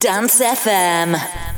Dance FM.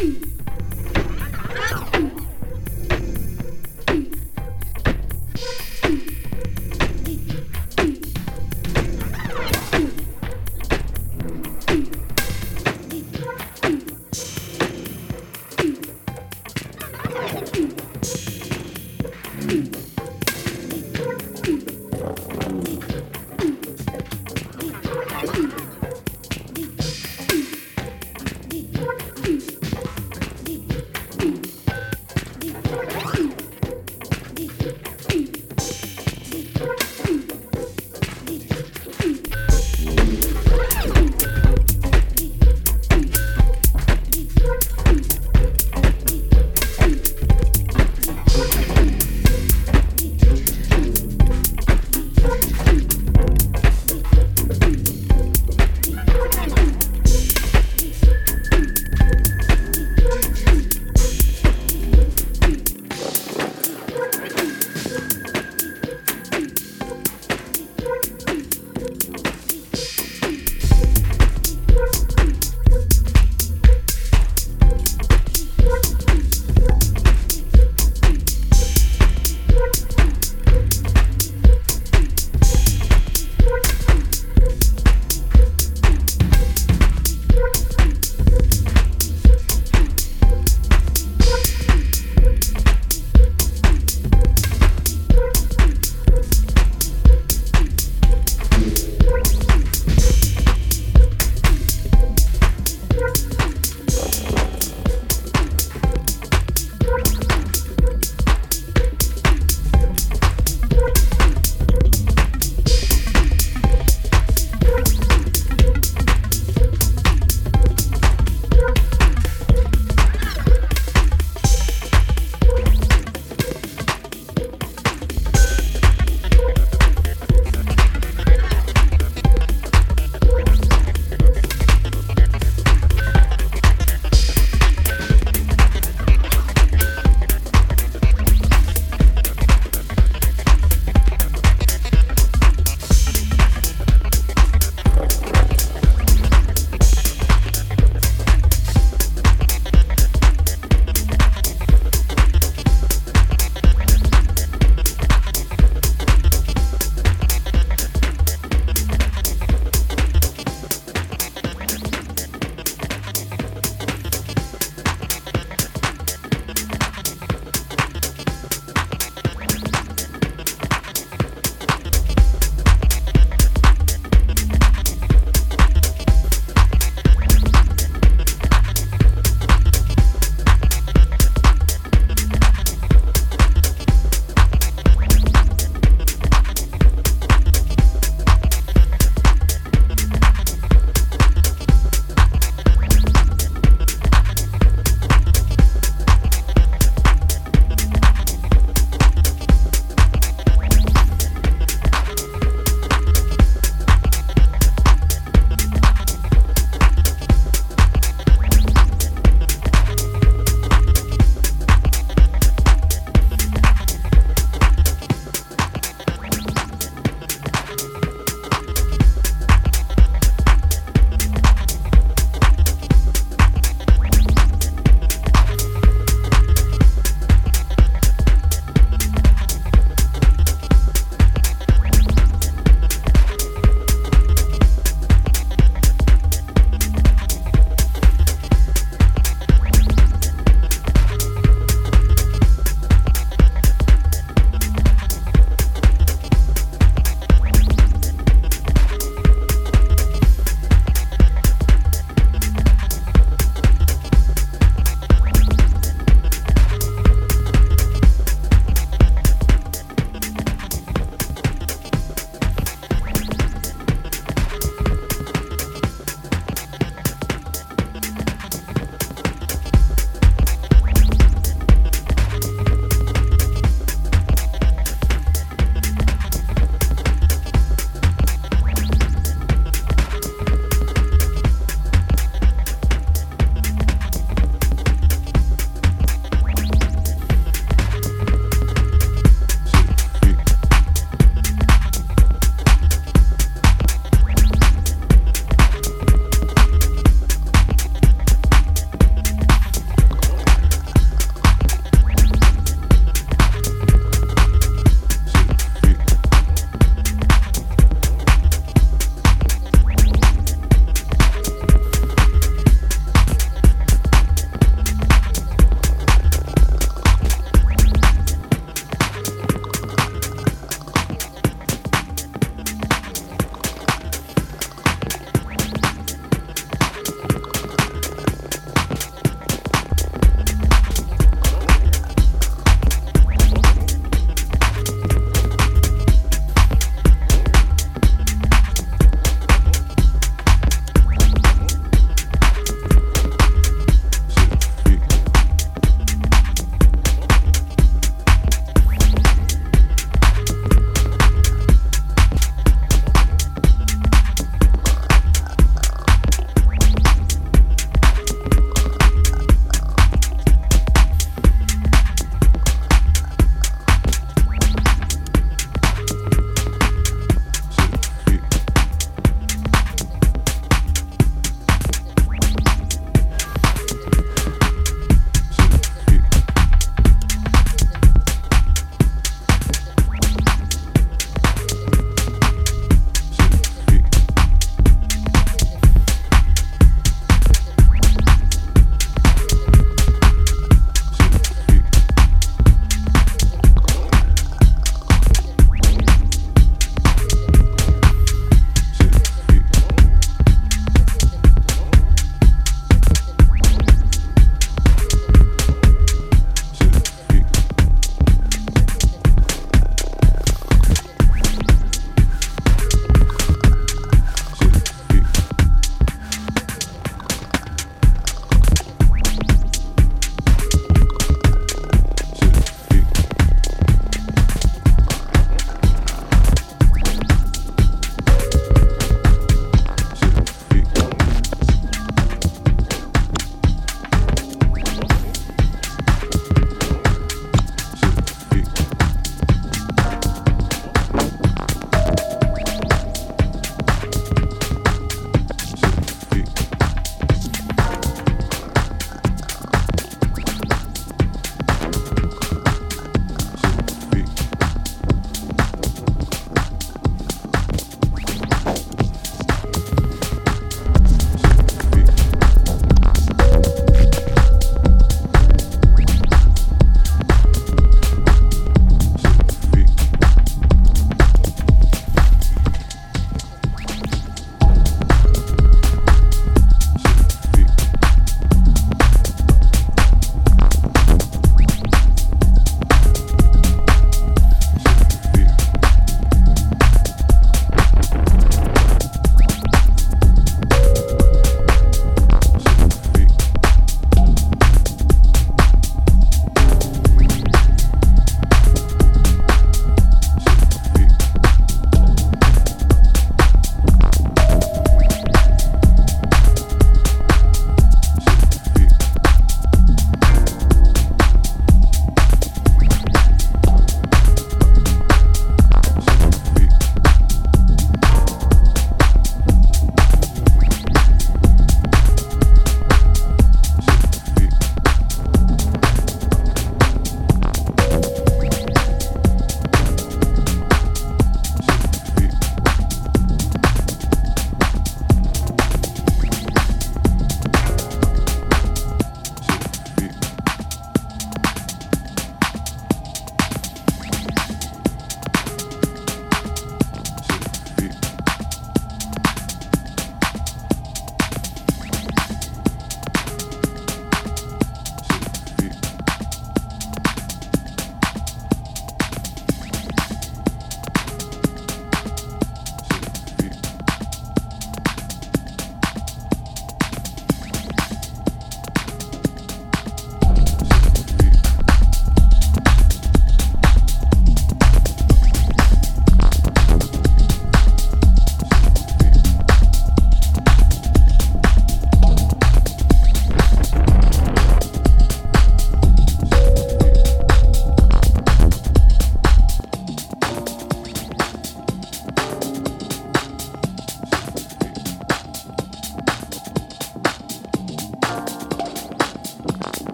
Peace.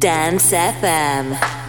Dance FM.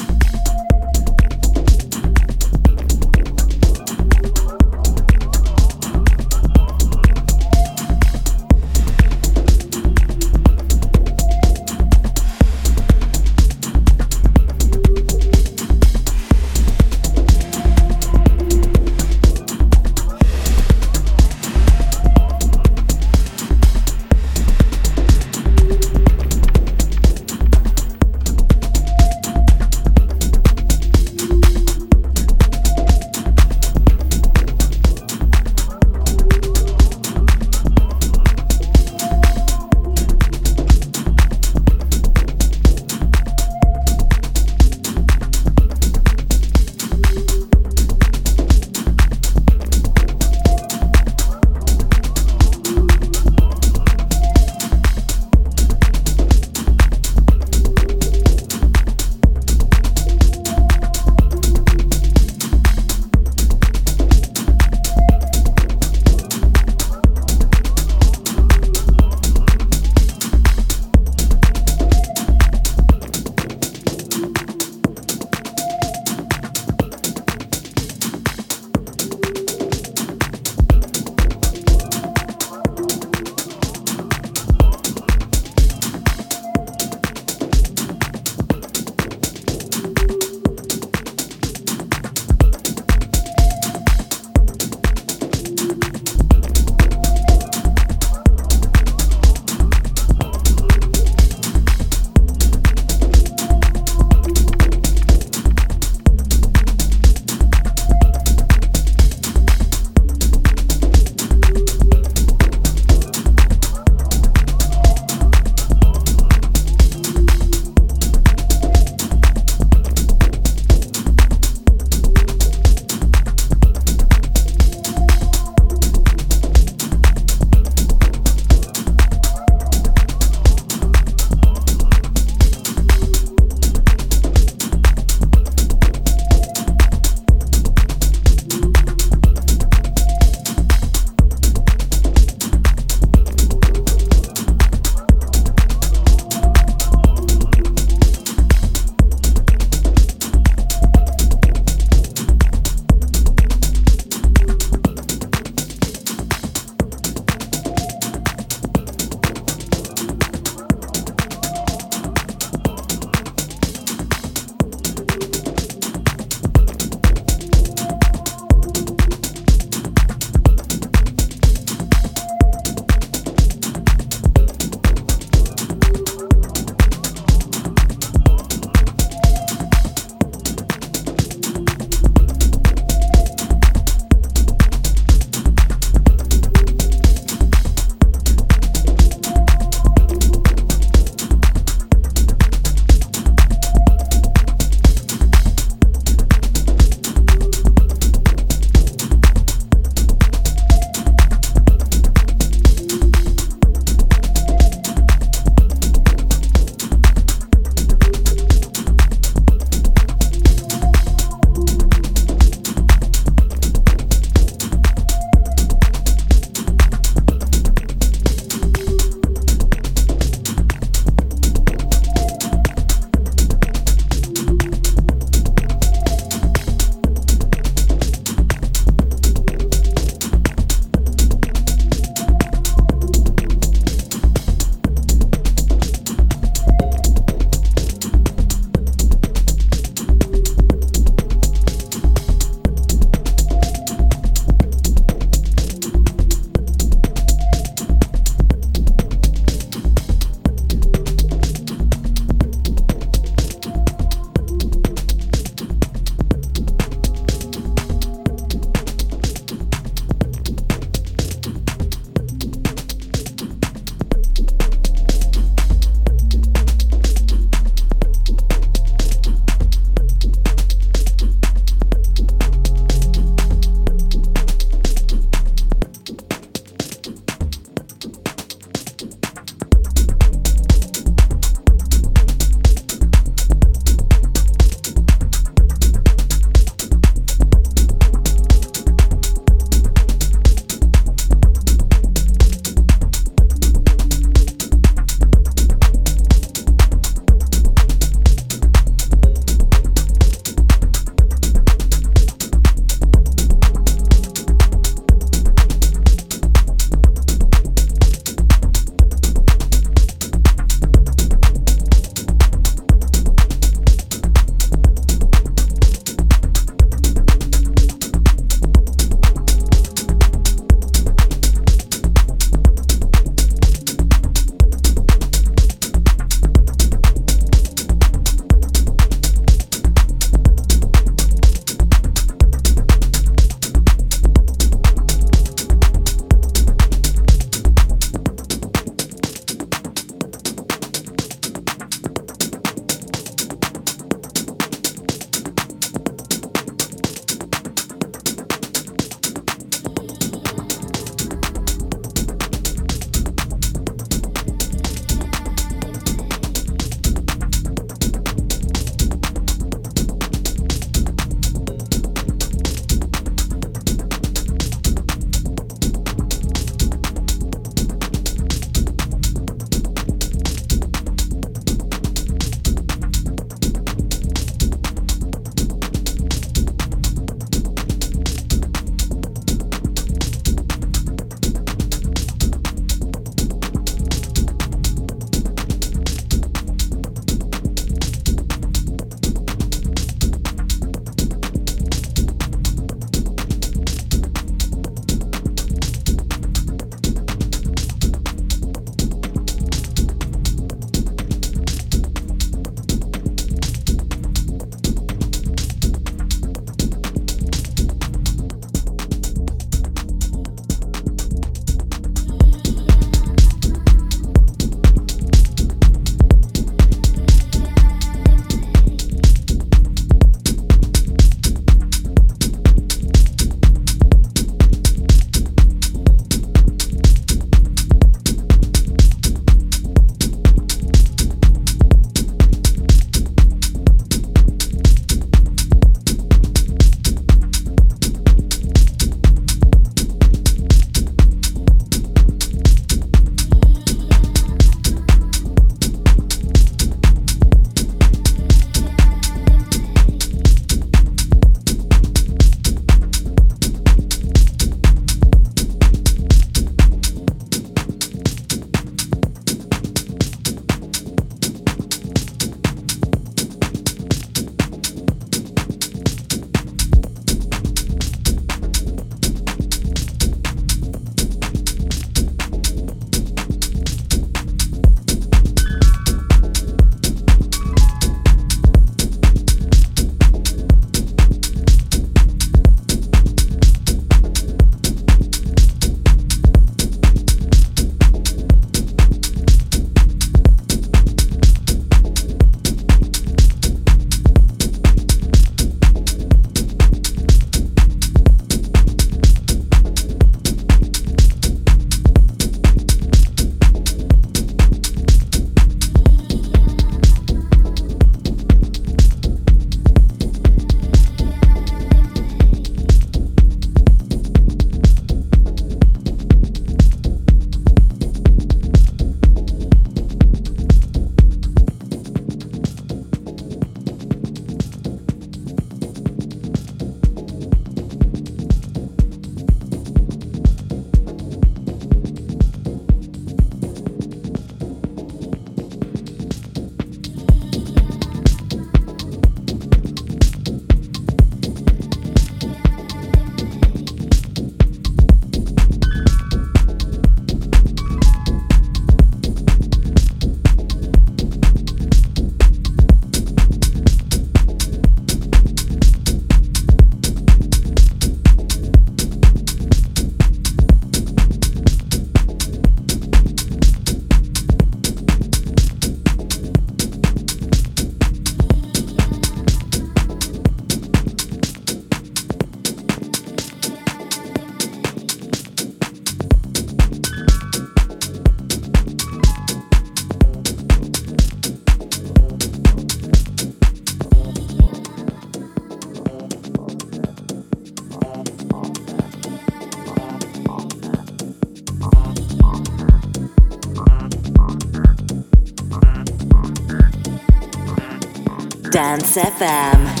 Dance FM.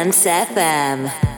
Dance FM.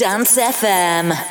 Dance FM.